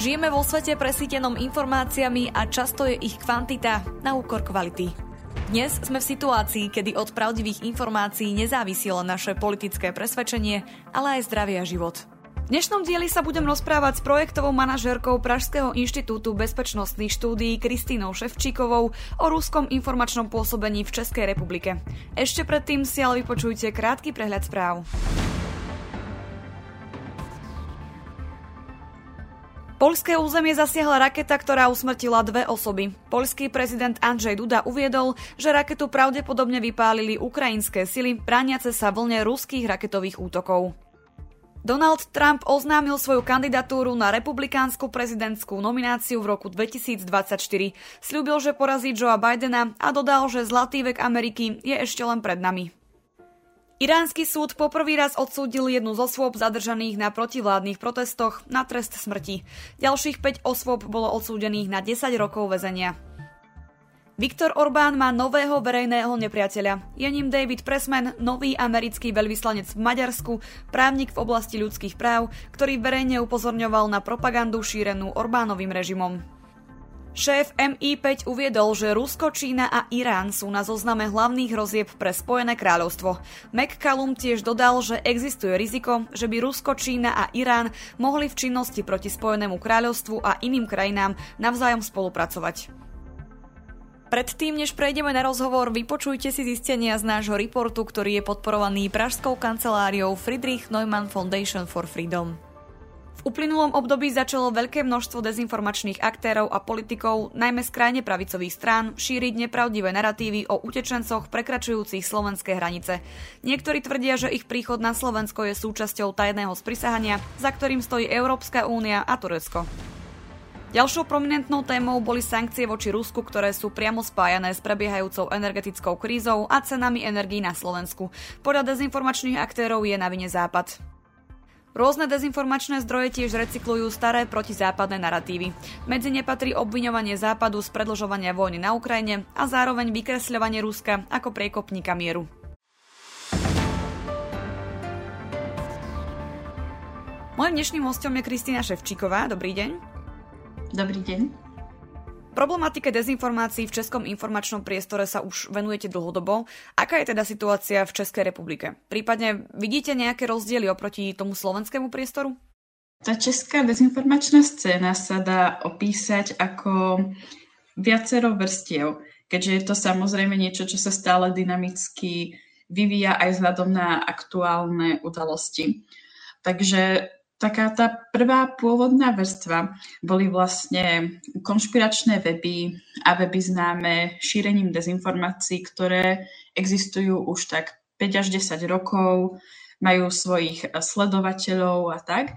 Žijeme vo svete presítenom informáciami a často je ich kvantita na úkor kvality. Dnes sme v situácii, kedy od pravdivých informácií nezávisilo naše politické presvedčenie, ale aj zdravie a život. V dnešnom dieli sa budem rozprávať s projektovou manažérkou Pražského inštitútu bezpečnostných štúdií Kristínou Ševčíkovou o ruskom informačnom pôsobení v Českej republike. Ešte predtým si ale vypočujte krátky prehľad správ. Polské územie zasiahla raketa, ktorá usmrtila dve osoby. Polský prezident Andrzej Duda uviedol, že raketu pravdepodobne vypálili ukrajinské sily brániace sa vlne ruských raketových útokov. Donald Trump oznámil svoju kandidatúru na republikánsku prezidentskú nomináciu v roku 2024. Sľúbil, že porazí Joea Bidena a dodal, že zlatý vek Ameriky je ešte len pred nami. Iránsky súd poprvý raz odsúdil jednu z osôb zadržaných na protivládnych protestoch na trest smrti. Ďalších 5 osôb bolo odsúdených na 10 rokov väzenia. Viktor Orbán má nového verejného nepriateľa. Je ním David Pressman, nový americký veľvyslanec v Maďarsku, právnik v oblasti ľudských práv, ktorý verejne upozorňoval na propagandu šírenú Orbánovým režimom. Šéf MI5 uviedol, že Rusko, Čína a Irán sú na zozname hlavných hrozieb pre Spojené kráľovstvo. McCallum tiež dodal, že existuje riziko, že by Rusko, Čína a Irán mohli v činnosti proti Spojenému kráľovstvu a iným krajinám navzájom spolupracovať. Predtým, než prejdeme na rozhovor, vypočujte si zistenia z nášho reportu, ktorý je podporovaný Pražskou kanceláriou Friedrich Neumann Foundation for Freedom. V uplynulom období začalo veľké množstvo dezinformačných aktérov a politikov, najmä z krajne pravicových strán, šíriť nepravdivé narratívy o utečencoch prekračujúcich slovenské hranice. Niektorí tvrdia, že ich príchod na Slovensko je súčasťou tajného sprisahania, za ktorým stojí Európska únia a Turecko. Ďalšou prominentnou témou boli sankcie voči Rusku, ktoré sú priamo spájané s prebiehajúcou energetickou krízou a cenami energií na Slovensku. Podľa dezinformačných aktérov je na vine Západ. Rôzne dezinformačné zdroje tiež recyklujú staré protizápadné narratívy. Medzi ne patrí obviňovanie Západu z predlžovania vojny na Ukrajine a zároveň vykresľovanie Ruska ako priekopníka mieru. Mojím dnešným hostom je Kristýna Ševčíková. Dobrý deň. Dobrý deň. Problematike dezinformácií v českom informačnom priestore sa už venujete dlhodobo. Aká je teda situácia v Českej republike? Prípadne vidíte nejaké rozdiely oproti tomu slovenskému priestoru? Tá česká dezinformačná scéna sa dá opísať ako viacero vrstiev, keďže je to samozrejme niečo, čo sa stále dynamicky vyvíja aj vzhľadom na aktuálne udalosti. Takže taká tá prvá pôvodná vrstva boli vlastne konšpiračné weby a weby známe šírením dezinformácií, ktoré existujú už tak 5 až 10 rokov, majú svojich sledovateľov a tak.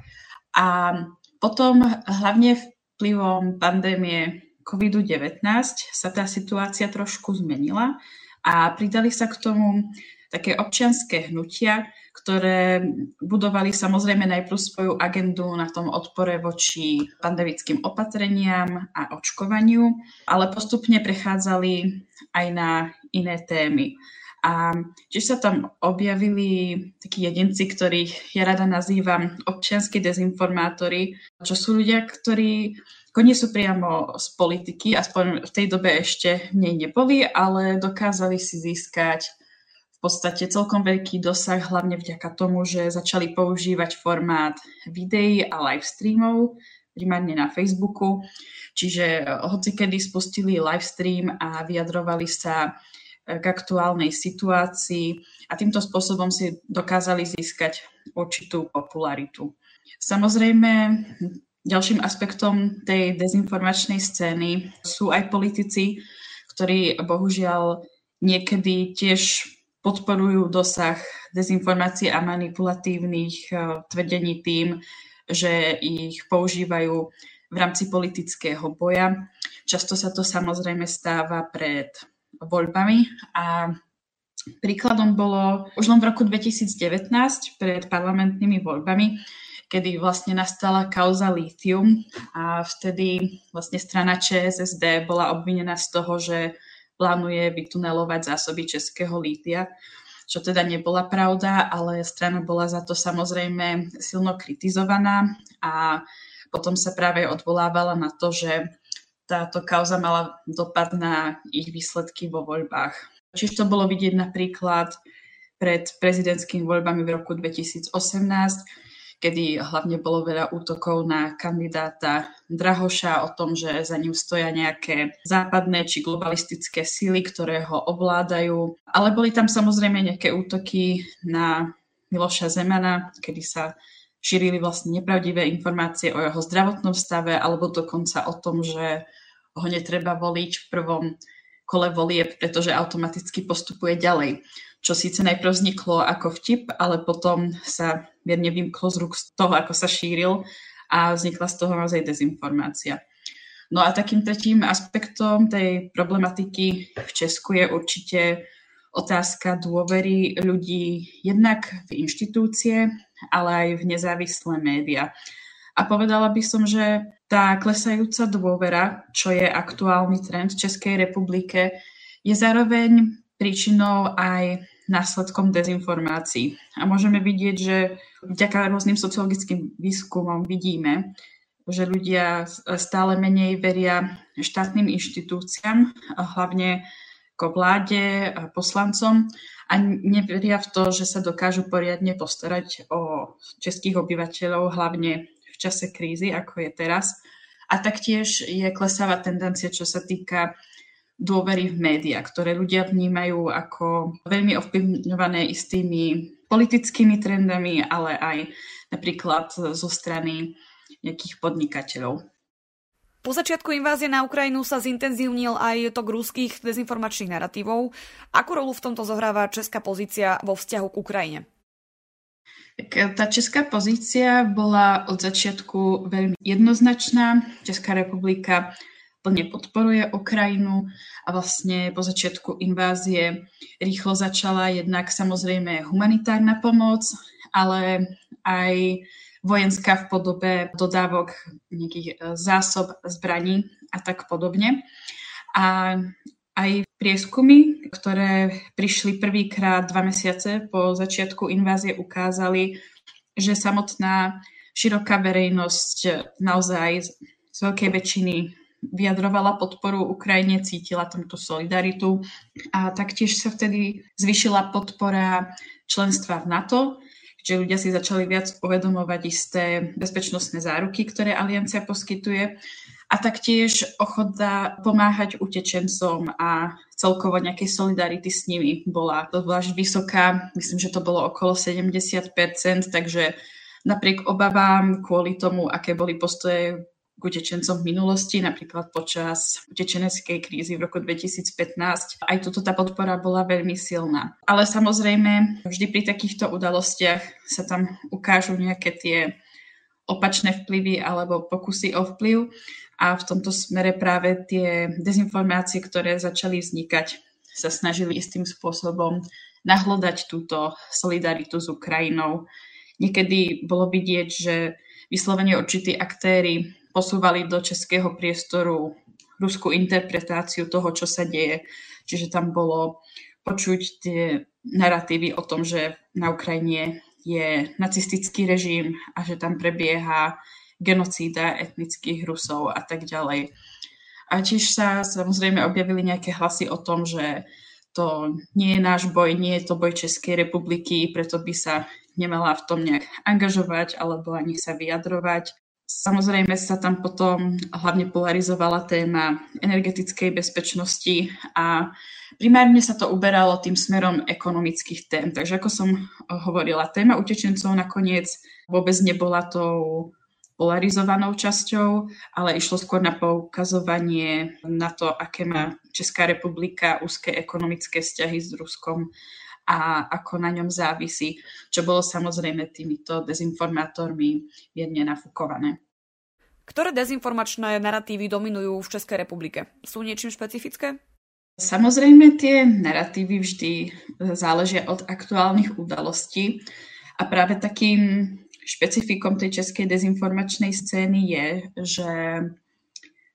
A potom hlavne vplyvom pandémie COVID-19 sa tá situácia trošku zmenila a pridali sa k tomu také občianské hnutia, ktoré budovali samozrejme najprv svoju agendu na tom odpore voči pandemickým opatreniam a očkovaniu, ale postupne prechádzali aj na iné témy. A tiež sa tam objavili takí jedinci, ktorých ja rada nazývam občianskí dezinformátori, čo sú ľudia, ktorí nie sú priamo z politiky, aspoň v tej dobe ešte nej neboli, ale dokázali si získať podstate celkom veľký dosah, hlavne vďaka tomu, že začali používať formát videí a live streamov, primárne na Facebooku. Čiže hoci kedy spustili live stream a vyjadrovali sa k aktuálnej situácii a týmto spôsobom si dokázali získať určitú popularitu. Samozrejme, ďalším aspektom tej dezinformačnej scény sú aj politici, ktorí bohužiaľ niekedy tiež podporujú dosah dezinformácií a manipulatívnych eh, tvrdení tým, že ich používajú v rámci politického boja. Často sa to samozrejme stáva pred voľbami a príkladom bolo už len v roku 2019 pred parlamentnými voľbami, kedy vlastne nastala kauza Lithium a vtedy vlastne strana ČSSD bola obvinená z toho, že plánuje vytunelovať zásoby českého lítia, čo teda nebola pravda, ale strana bola za to samozrejme silno kritizovaná a potom sa práve odvolávala na to, že táto kauza mala dopad na ich výsledky vo voľbách. Čiže to bolo vidieť napríklad pred prezidentskými voľbami v roku 2018, kedy hlavne bolo veľa útokov na kandidáta Drahoša o tom, že za ním stoja nejaké západné či globalistické síly, ktoré ho ovládajú. Ale boli tam samozrejme nejaké útoky na Miloša Zemana, kedy sa šírili vlastne nepravdivé informácie o jeho zdravotnom stave alebo dokonca o tom, že ho netreba voliť v prvom kole volieb, pretože automaticky postupuje ďalej. Čo síce najprv vzniklo ako vtip, ale potom sa mierne vymklo z rúk z toho, ako sa šíril a vznikla z toho naozaj dezinformácia. No a takým tretím aspektom tej problematiky v Česku je určite otázka dôvery ľudí jednak v inštitúcie, ale aj v nezávislé médiá. A povedala by som, že tá klesajúca dôvera, čo je aktuálny trend v Českej republike, je zároveň príčinou aj následkom dezinformácií. A môžeme vidieť, že vďaka rôznym sociologickým výskumom vidíme, že ľudia stále menej veria štátnym inštitúciám, hlavne ako vláde, a poslancom a neveria v to, že sa dokážu poriadne postarať o českých obyvateľov, hlavne v čase krízy, ako je teraz. A taktiež je klesavá tendencia, čo sa týka dôvery v médiá, ktoré ľudia vnímajú ako veľmi ovplyvňované istými politickými trendami, ale aj napríklad zo strany nejakých podnikateľov. Po začiatku invázie na Ukrajinu sa zintenzívnil aj tok ruských dezinformačných narratívov. Akú rolu v tomto zohráva česká pozícia vo vzťahu k Ukrajine? Tak tá česká pozícia bola od začiatku veľmi jednoznačná. Česká republika plne podporuje Ukrajinu a vlastne po začiatku invázie rýchlo začala jednak samozrejme humanitárna pomoc, ale aj vojenská v podobe dodávok nejakých e, zásob zbraní a tak podobne. A aj prieskumy, ktoré prišli prvýkrát dva mesiace po začiatku invázie, ukázali, že samotná široká verejnosť naozaj z veľkej väčšiny vyjadrovala podporu Ukrajine, cítila tam tú solidaritu a taktiež sa vtedy zvyšila podpora členstva v NATO že ľudia si začali viac uvedomovať isté bezpečnostné záruky, ktoré aliancia poskytuje a taktiež ochota pomáhať utečencom a celkovo nejakej solidarity s nimi bola zvlášť vysoká. Myslím, že to bolo okolo 70%, takže napriek obavám kvôli tomu, aké boli postoje k utečencom v minulosti, napríklad počas utečeneckej krízy v roku 2015. Aj toto tá podpora bola veľmi silná. Ale samozrejme, vždy pri takýchto udalostiach sa tam ukážu nejaké tie opačné vplyvy alebo pokusy o vplyv a v tomto smere práve tie dezinformácie, ktoré začali vznikať, sa snažili istým spôsobom nahlodať túto solidaritu s Ukrajinou. Niekedy bolo vidieť, že vyslovene určití aktéry posúvali do českého priestoru ruskú interpretáciu toho, čo sa deje. Čiže tam bolo počuť tie narratívy o tom, že na Ukrajine je nacistický režim a že tam prebieha genocída etnických Rusov a tak ďalej. A tiež sa samozrejme objavili nejaké hlasy o tom, že to nie je náš boj, nie je to boj Českej republiky, preto by sa nemala v tom nejak angažovať alebo ani sa vyjadrovať. Samozrejme sa tam potom hlavne polarizovala téma energetickej bezpečnosti a primárne sa to uberalo tým smerom ekonomických tém. Takže ako som hovorila, téma utečencov nakoniec vôbec nebola tou polarizovanou časťou, ale išlo skôr na poukazovanie na to, aké má Česká republika úzke ekonomické vzťahy s Ruskom a ako na ňom závisí, čo bolo samozrejme týmito dezinformátormi jedne nafúkované. Ktoré dezinformačné narratívy dominujú v Českej republike? Sú niečím špecifické? Samozrejme, tie narratívy vždy záležia od aktuálnych udalostí a práve takým špecifikom tej českej dezinformačnej scény je, že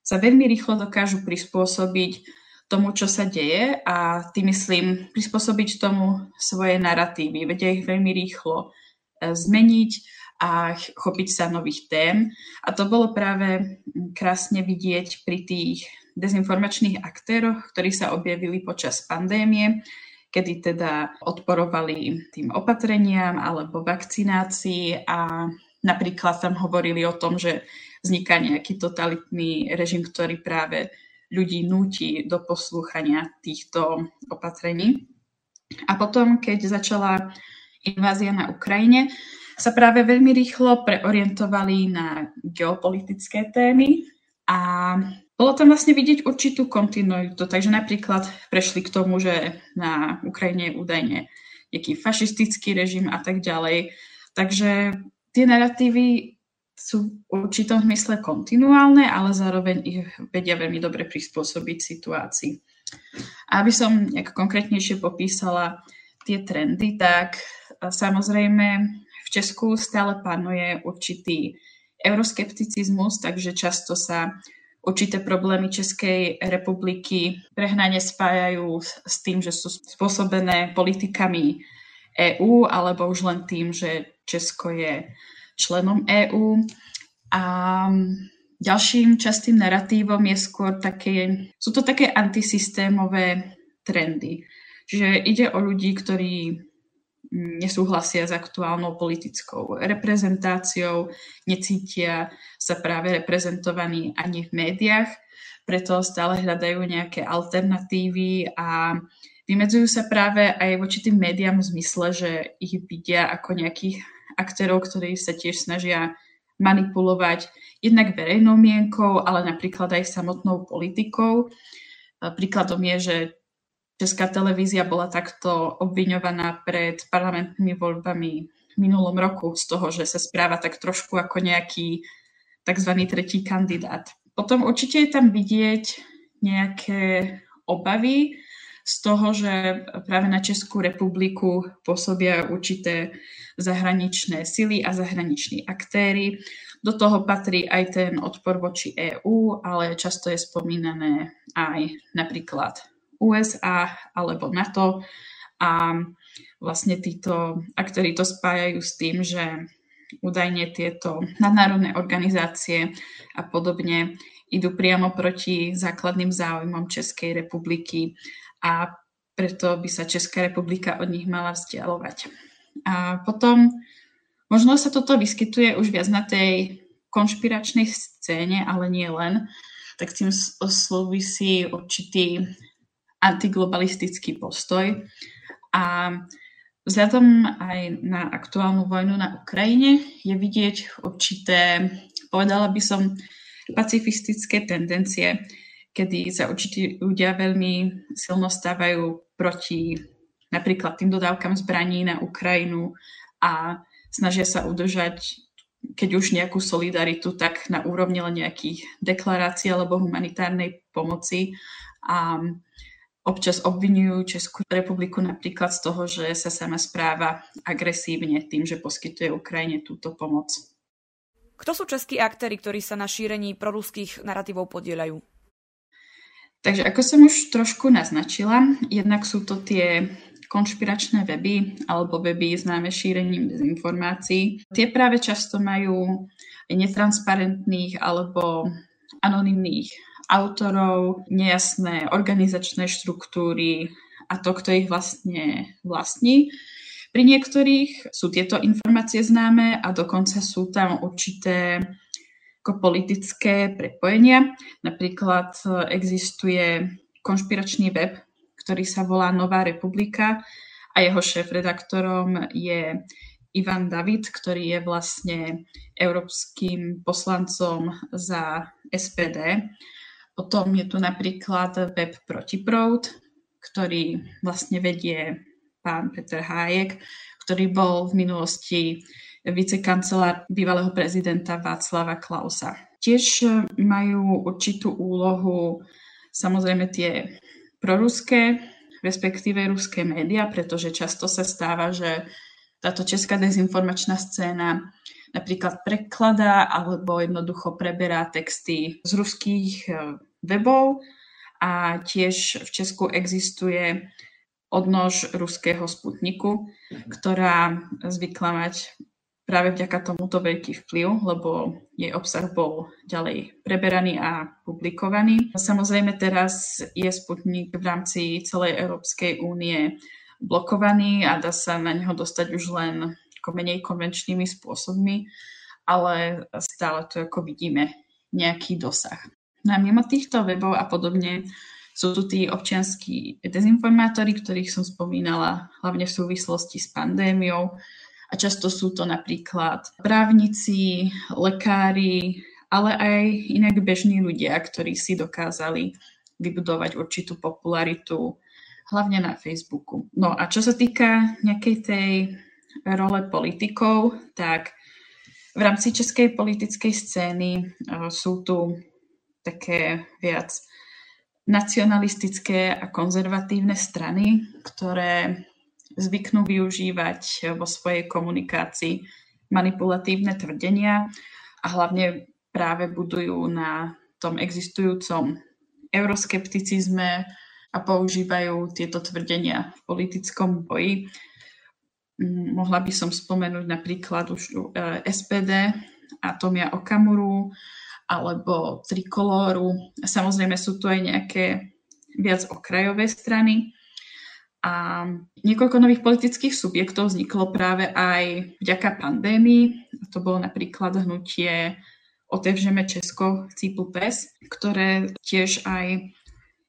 sa veľmi rýchlo dokážu prispôsobiť tomu, čo sa deje a tým myslím prispôsobiť tomu svoje narratívy. Vedia ich veľmi rýchlo e, zmeniť a chopiť sa nových tém. A to bolo práve krásne vidieť pri tých dezinformačných aktéroch, ktorí sa objavili počas pandémie, kedy teda odporovali tým opatreniam alebo vakcinácii a napríklad tam hovorili o tom, že vzniká nejaký totalitný režim, ktorý práve ľudí núti do poslúchania týchto opatrení. A potom, keď začala invázia na Ukrajine, sa práve veľmi rýchlo preorientovali na geopolitické témy a bolo tam vlastne vidieť určitú kontinuitu. Takže napríklad prešli k tomu, že na Ukrajine je údajne nejaký fašistický režim a tak ďalej. Takže tie narratívy sú v určitom zmysle kontinuálne, ale zároveň ich vedia veľmi dobre prispôsobiť situácii. Aby som nejak konkrétnejšie popísala tie trendy, tak samozrejme v Česku stále panuje určitý euroskepticizmus, takže často sa určité problémy Českej republiky prehnane spájajú s tým, že sú spôsobené politikami EÚ, alebo už len tým, že Česko je členom EÚ. A ďalším častým narratívom je skôr také, sú to také antisystémové trendy. Čiže ide o ľudí, ktorí nesúhlasia s aktuálnou politickou reprezentáciou, necítia sa práve reprezentovaní ani v médiách, preto stále hľadajú nejaké alternatívy a vymedzujú sa práve aj voči tým médiám v zmysle, že ich vidia ako nejakých aktérov, ktorí sa tiež snažia manipulovať jednak verejnou mienkou, ale napríklad aj samotnou politikou. Príkladom je, že Česká televízia bola takto obviňovaná pred parlamentnými voľbami v minulom roku z toho, že sa správa tak trošku ako nejaký tzv. tretí kandidát. Potom určite je tam vidieť nejaké obavy z toho, že práve na Českú republiku pôsobia určité zahraničné sily a zahraniční aktéry. Do toho patrí aj ten odpor voči EÚ, ale často je spomínané aj napríklad USA alebo NATO a vlastne títo aktéry to spájajú s tým, že údajne tieto nadnárodné organizácie a podobne idú priamo proti základným záujmom Českej republiky a preto by sa Česká republika od nich mala vzdialovať. A potom možno sa toto vyskytuje už viac na tej konšpiračnej scéne, ale nie len, tak tým súvisí určitý antiglobalistický postoj. A vzhľadom aj na aktuálnu vojnu na Ukrajine je vidieť určité, povedala by som, pacifistické tendencie, kedy sa určití ľudia veľmi silno stávajú proti napríklad tým dodávkam zbraní na Ukrajinu a snažia sa udržať keď už nejakú solidaritu, tak na úrovni len nejakých deklarácií alebo humanitárnej pomoci. A občas obvinujú Českú republiku napríklad z toho, že sa sama správa agresívne tým, že poskytuje Ukrajine túto pomoc. Kto sú českí aktéry, ktorí sa na šírení proruských narratívov podielajú? Takže ako som už trošku naznačila, jednak sú to tie konšpiračné weby alebo weby známe šírením dezinformácií. Tie práve často majú netransparentných alebo anonymných autorov, nejasné organizačné štruktúry a to, kto ich vlastne vlastní. Pri niektorých sú tieto informácie známe a dokonca sú tam určité ako politické prepojenia. Napríklad e, existuje konšpiračný web, ktorý sa volá Nová republika a jeho šéf-redaktorom je Ivan David, ktorý je vlastne európskym poslancom za SPD Potom je tu napríklad web Protiproud, ktorý vlastne vedie pán Peter Hájek, ktorý bol v minulosti vicekancelár bývalého prezidenta Václava Klausa. Tiež majú určitú úlohu samozrejme tie proruské, respektíve ruské médiá, pretože často sa stáva, že táto česká dezinformačná scéna napríklad prekladá alebo jednoducho preberá texty z ruských webov a tiež v Česku existuje odnož ruského Sputniku, ktorá zvykla mať práve vďaka tomuto veľký vplyv, lebo jej obsah bol ďalej preberaný a publikovaný. Samozrejme teraz je Sputnik v rámci celej Európskej únie blokovaný a dá sa na neho dostať už len menej konvenčnými spôsobmi, ale stále to ako vidíme nejaký dosah. No a mimo týchto webov a podobne sú tu tí občianskí dezinformátori, ktorých som spomínala, hlavne v súvislosti s pandémiou, a často sú to napríklad právnici, lekári, ale aj inak bežní ľudia, ktorí si dokázali vybudovať určitú popularitu, hlavne na Facebooku. No a čo sa týka nejakej tej role politikov, tak v rámci českej politickej scény e, sú tu také viac nacionalistické a konzervatívne strany, ktoré zvyknú využívať vo svojej komunikácii manipulatívne tvrdenia a hlavne práve budujú na tom existujúcom euroskepticizme a používajú tieto tvrdenia v politickom boji. Mm, mohla by som spomenúť napríklad už e, SPD a Tomia Okamuru alebo Trikolóru. Samozrejme sú tu aj nejaké viac okrajové strany, a niekoľko nových politických subjektov vzniklo práve aj vďaka pandémii. To bolo napríklad hnutie Otevřeme Česko, Cípl pes, ktoré tiež aj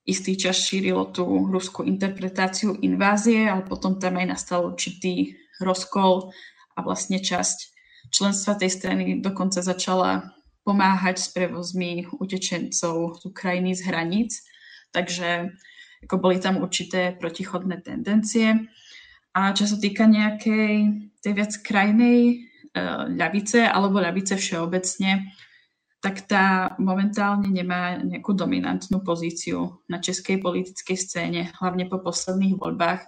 istý čas šírilo tú ruskú interpretáciu invázie, ale potom tam aj nastal určitý rozkol a vlastne časť členstva tej strany dokonca začala pomáhať s prevozmi utečencov z Ukrajiny z hraníc. Takže ako boli tam určité protichodné tendencie. A čo sa týka nejakej tej viac krajnej uh, ľavice alebo ľavice všeobecne, tak tá momentálne nemá nejakú dominantnú pozíciu na českej politickej scéne, hlavne po posledných voľbách.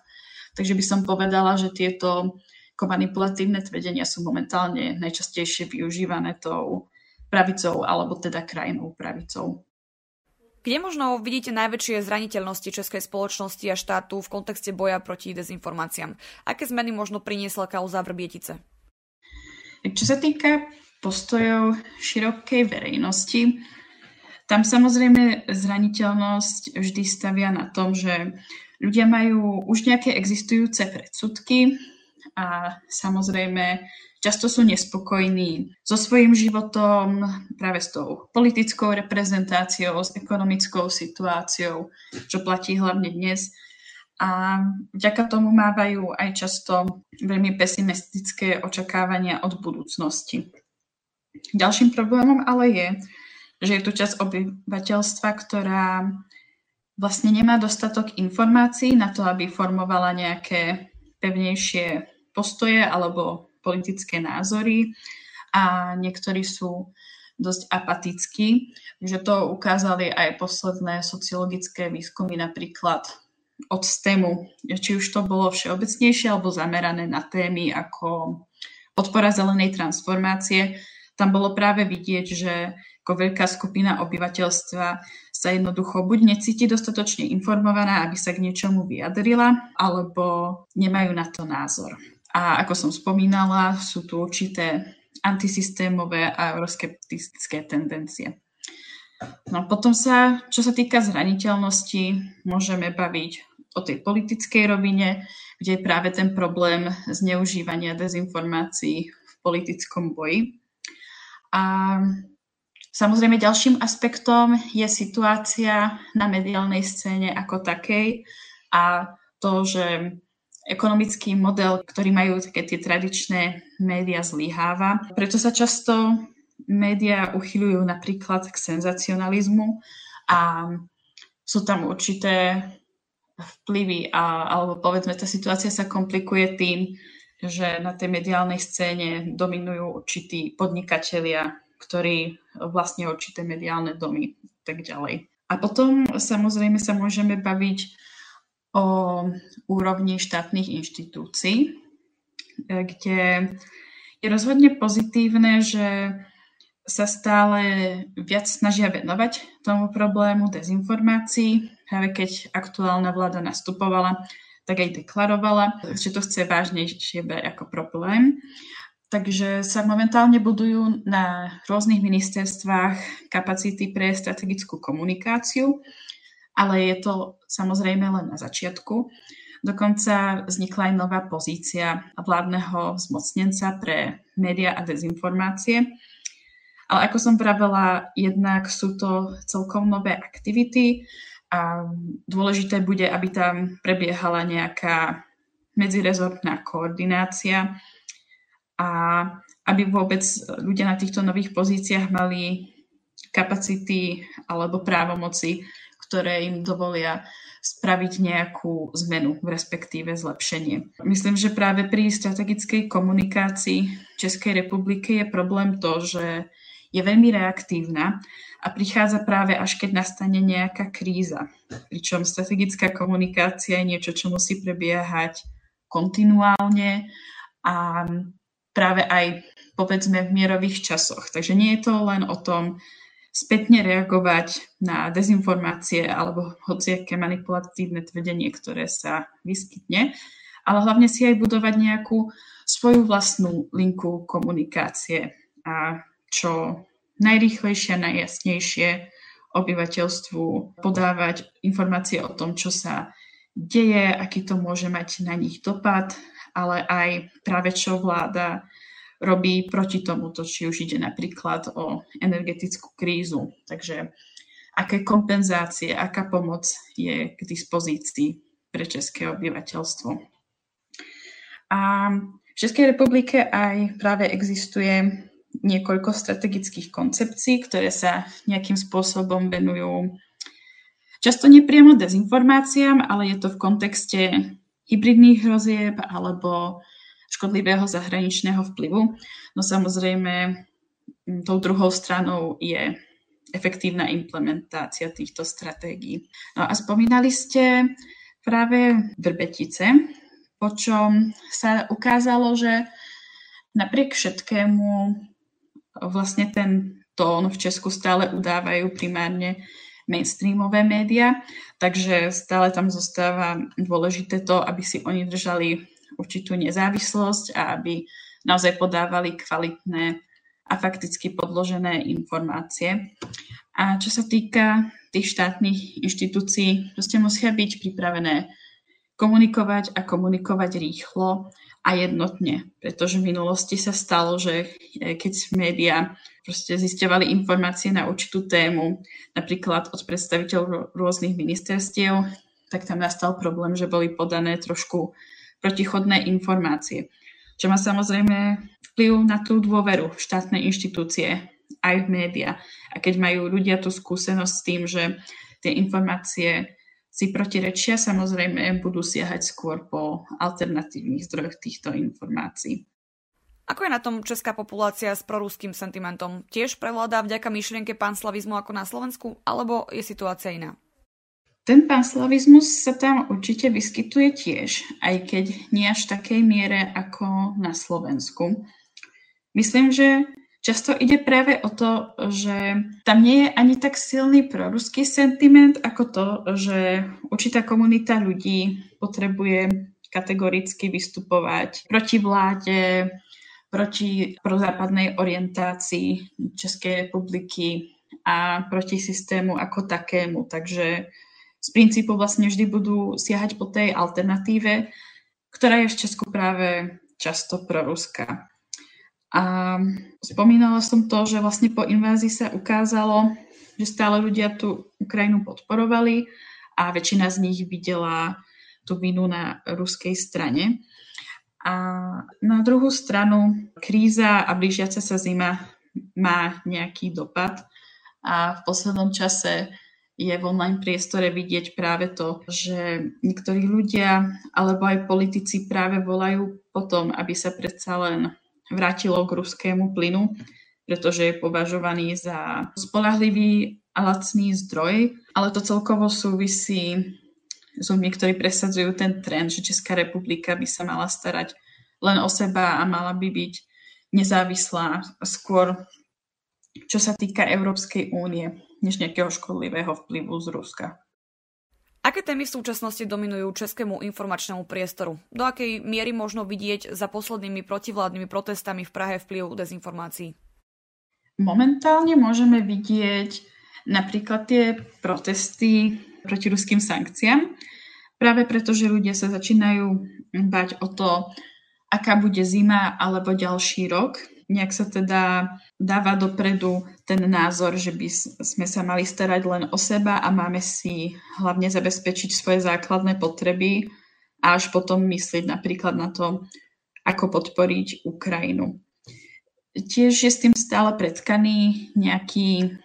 Takže by som povedala, že tieto manipulatívne tvrdenia sú momentálne najčastejšie využívané tou pravicou alebo teda krajinou pravicou. Kde možno vidíte najväčšie zraniteľnosti českej spoločnosti a štátu v kontexte boja proti dezinformáciám? Aké zmeny možno priniesla kauza Vrbietice? Čo sa týka postojov širokej verejnosti, tam samozrejme zraniteľnosť vždy stavia na tom, že ľudia majú už nejaké existujúce predsudky a samozrejme často sú nespokojní so svojím životom, práve s tou politickou reprezentáciou, s ekonomickou situáciou, čo platí hlavne dnes. A vďaka tomu mávajú aj často veľmi pesimistické očakávania od budúcnosti. Ďalším problémom ale je, že je tu časť obyvateľstva, ktorá vlastne nemá dostatok informácií na to, aby formovala nejaké pevnejšie postoje alebo politické názory a niektorí sú dosť apatickí. že to ukázali aj posledné sociologické výskumy napríklad od STEMu, či už to bolo všeobecnejšie alebo zamerané na témy ako podpora zelenej transformácie. Tam bolo práve vidieť, že ako veľká skupina obyvateľstva sa jednoducho buď necíti dostatočne informovaná, aby sa k niečomu vyjadrila, alebo nemajú na to názor. A ako som spomínala, sú tu určité antisystémové a euroskeptické tendencie. No potom sa, čo sa týka zraniteľnosti, môžeme baviť o tej politickej rovine, kde je práve ten problém zneužívania dezinformácií v politickom boji. A samozrejme ďalším aspektom je situácia na mediálnej scéne ako takej a to, že ekonomický model, ktorý majú také tie tradičné médiá, zlyháva. Preto sa často médiá uchyľujú napríklad k senzacionalizmu a sú tam určité vplyvy, a, alebo povedzme, tá situácia sa komplikuje tým, že na tej mediálnej scéne dominujú určití podnikatelia, ktorí vlastne určité mediálne domy tak ďalej. A potom samozrejme sa môžeme baviť o úrovni štátnych inštitúcií, e, kde je rozhodne pozitívne, že sa stále viac snažia venovať tomu problému dezinformácií. Práve keď aktuálna vláda nastupovala, tak aj deklarovala, že to chce vážnejšie brať ako problém. Takže sa momentálne budujú na rôznych ministerstvách kapacity pre strategickú komunikáciu, ale je to samozrejme len na začiatku. Dokonca vznikla aj nová pozícia vládneho zmocnenca pre média a dezinformácie. Ale ako som pravila, jednak sú to celkom nové aktivity a dôležité bude, aby tam prebiehala nejaká medzirezortná koordinácia a aby vôbec ľudia na týchto nových pozíciách mali kapacity alebo právomoci, ktoré im dovolia spraviť nejakú zmenu, v respektíve zlepšenie. Myslím, že práve pri strategickej komunikácii Českej republiky je problém to, že je veľmi reaktívna a prichádza práve až keď nastane nejaká kríza. Pričom strategická komunikácia je niečo, čo musí prebiehať kontinuálne a práve aj povedzme v mierových časoch. Takže nie je to len o tom spätne reagovať na dezinformácie alebo hociaké manipulatívne tvrdenie, ktoré sa vyskytne, ale hlavne si aj budovať nejakú svoju vlastnú linku komunikácie a čo najrýchlejšie a najjasnejšie obyvateľstvu podávať informácie o tom, čo sa deje, aký to môže mať na nich dopad ale aj práve čo vláda robí proti tomuto, či už ide napríklad o energetickú krízu. Takže aké kompenzácie, aká pomoc je k dispozícii pre české obyvateľstvo. A v Českej republike aj práve existuje niekoľko strategických koncepcií, ktoré sa nejakým spôsobom venujú často nepriamo dezinformáciám, ale je to v kontexte hybridných hrozieb alebo škodlivého zahraničného vplyvu. No samozrejme, tou druhou stranou je efektívna implementácia týchto stratégií. No a spomínali ste práve Vrbetice, po čom sa ukázalo, že napriek všetkému vlastne ten tón v Česku stále udávajú primárne mainstreamové médiá, takže stále tam zostáva dôležité to, aby si oni držali určitú nezávislosť a aby naozaj podávali kvalitné a fakticky podložené informácie. A čo sa týka tých štátnych inštitúcií, proste musia byť pripravené komunikovať a komunikovať rýchlo a jednotne, pretože v minulosti sa stalo, že keď médiá proste zisťovali informácie na určitú tému, napríklad od predstaviteľov rôznych ministerstiev, tak tam nastal problém, že boli podané trošku protichodné informácie. Čo má samozrejme vplyv na tú dôveru v štátne inštitúcie aj v médiá. A keď majú ľudia tú skúsenosť s tým, že tie informácie si protirečia, samozrejme budú siahať skôr po alternatívnych zdrojoch týchto informácií. Ako je na tom česká populácia s proruským sentimentom? Tiež prevládá vďaka myšlienke panslavizmu ako na Slovensku, alebo je situácia iná? Ten panslavizmus sa tam určite vyskytuje tiež, aj keď nie až v takej miere ako na Slovensku. Myslím, že Často ide práve o to, že tam nie je ani tak silný proruský sentiment, ako to, že určitá komunita ľudí potrebuje kategoricky vystupovať proti vláde, proti prozápadnej orientácii Českej republiky a proti systému ako takému. Takže z princípu vlastne vždy budú siahať po tej alternatíve, ktorá je v Česku práve často proruská. A spomínala som to, že vlastne po invázii sa ukázalo, že stále ľudia tú Ukrajinu podporovali a väčšina z nich videla tú vinu na ruskej strane. A na druhú stranu kríza a blížiaca sa zima má nejaký dopad a v poslednom čase je v online priestore vidieť práve to, že niektorí ľudia alebo aj politici práve volajú potom, aby sa predsa len vrátilo k ruskému plynu, pretože je považovaný za spolahlivý a lacný zdroj, ale to celkovo súvisí s ľuďmi, ktorí presadzujú ten trend, že Česká republika by sa mala starať len o seba a mala by byť nezávislá skôr, čo sa týka Európskej únie, než nejakého škodlivého vplyvu z Ruska. Aké témy v súčasnosti dominujú českému informačnému priestoru? Do akej miery možno vidieť za poslednými protivládnymi protestami v Prahe vplyv dezinformácií? Momentálne môžeme vidieť napríklad tie protesty proti ruským sankciám, práve preto, že ľudia sa začínajú bať o to, aká bude zima alebo ďalší rok nejak sa teda dáva dopredu ten názor, že by sme sa mali starať len o seba a máme si hlavne zabezpečiť svoje základné potreby a až potom myslieť napríklad na to, ako podporiť Ukrajinu. Tiež je s tým stále predkaný nejaký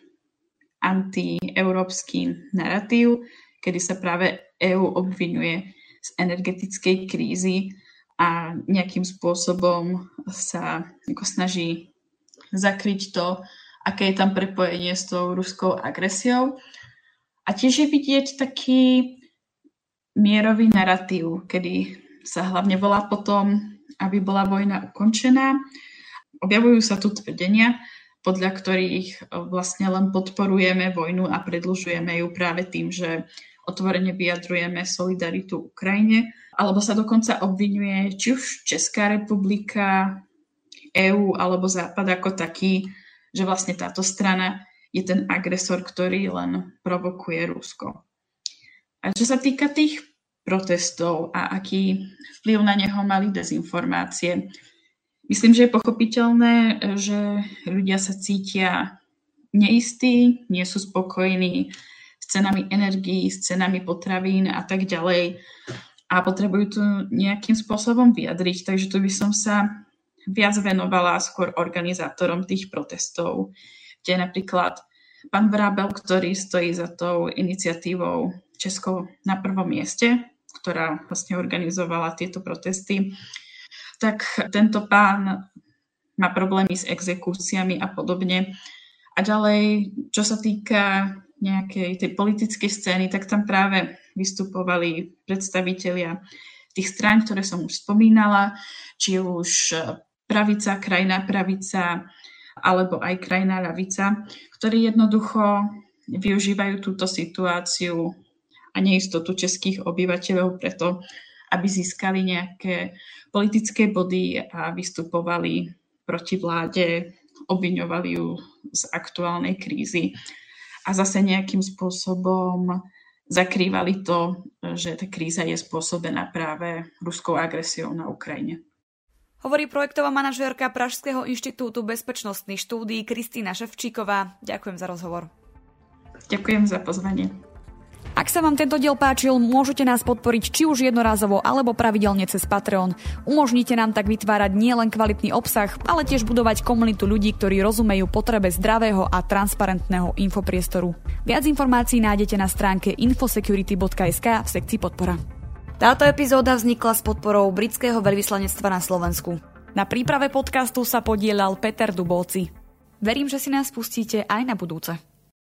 antieurópsky narratív, kedy sa práve EÚ obvinuje z energetickej krízy a nejakým spôsobom sa ako snaží zakryť to, aké je tam prepojenie s tou ruskou agresiou. A tiež je vidieť taký mierový narratív, kedy sa hlavne volá potom, aby bola vojna ukončená. Objavujú sa tu tvrdenia, podľa ktorých vlastne len podporujeme vojnu a predlžujeme ju práve tým, že otvorene vyjadrujeme solidaritu Ukrajine alebo sa dokonca obvinuje či už Česká republika, EÚ alebo Západ ako taký, že vlastne táto strana je ten agresor, ktorý len provokuje Rusko. A čo sa týka tých protestov a aký vplyv na neho mali dezinformácie, myslím, že je pochopiteľné, že ľudia sa cítia neistí, nie sú spokojní s cenami energií, s cenami potravín a tak ďalej a potrebujú to nejakým spôsobom vyjadriť. Takže tu by som sa viac venovala skôr organizátorom tých protestov, kde napríklad pán Vrábel, ktorý stojí za tou iniciatívou Česko na prvom mieste, ktorá vlastne organizovala tieto protesty, tak tento pán má problémy s exekúciami a podobne. A ďalej, čo sa týka nejakej tej politickej scény, tak tam práve vystupovali predstavitelia tých strán, ktoré som už spomínala, či už pravica, krajná pravica, alebo aj krajná ľavica, ktorí jednoducho využívajú túto situáciu a neistotu českých obyvateľov preto, aby získali nejaké politické body a vystupovali proti vláde, obviňovali ju z aktuálnej krízy a zase nejakým spôsobom zakrývali to, že tá kríza je spôsobená práve ruskou agresiou na Ukrajine. Hovorí projektová manažérka Pražského inštitútu bezpečnostných štúdií Kristýna Ševčíková. Ďakujem za rozhovor. Ďakujem za pozvanie. Ak sa vám tento diel páčil, môžete nás podporiť či už jednorázovo alebo pravidelne cez Patreon. Umožnite nám tak vytvárať nielen kvalitný obsah, ale tiež budovať komunitu ľudí, ktorí rozumejú potrebe zdravého a transparentného infopriestoru. Viac informácií nájdete na stránke infosecurity.sk v sekcii podpora. Táto epizóda vznikla s podporou britského veľvyslanectva na Slovensku. Na príprave podcastu sa podielal Peter Dubovci. Verím, že si nás pustíte aj na budúce.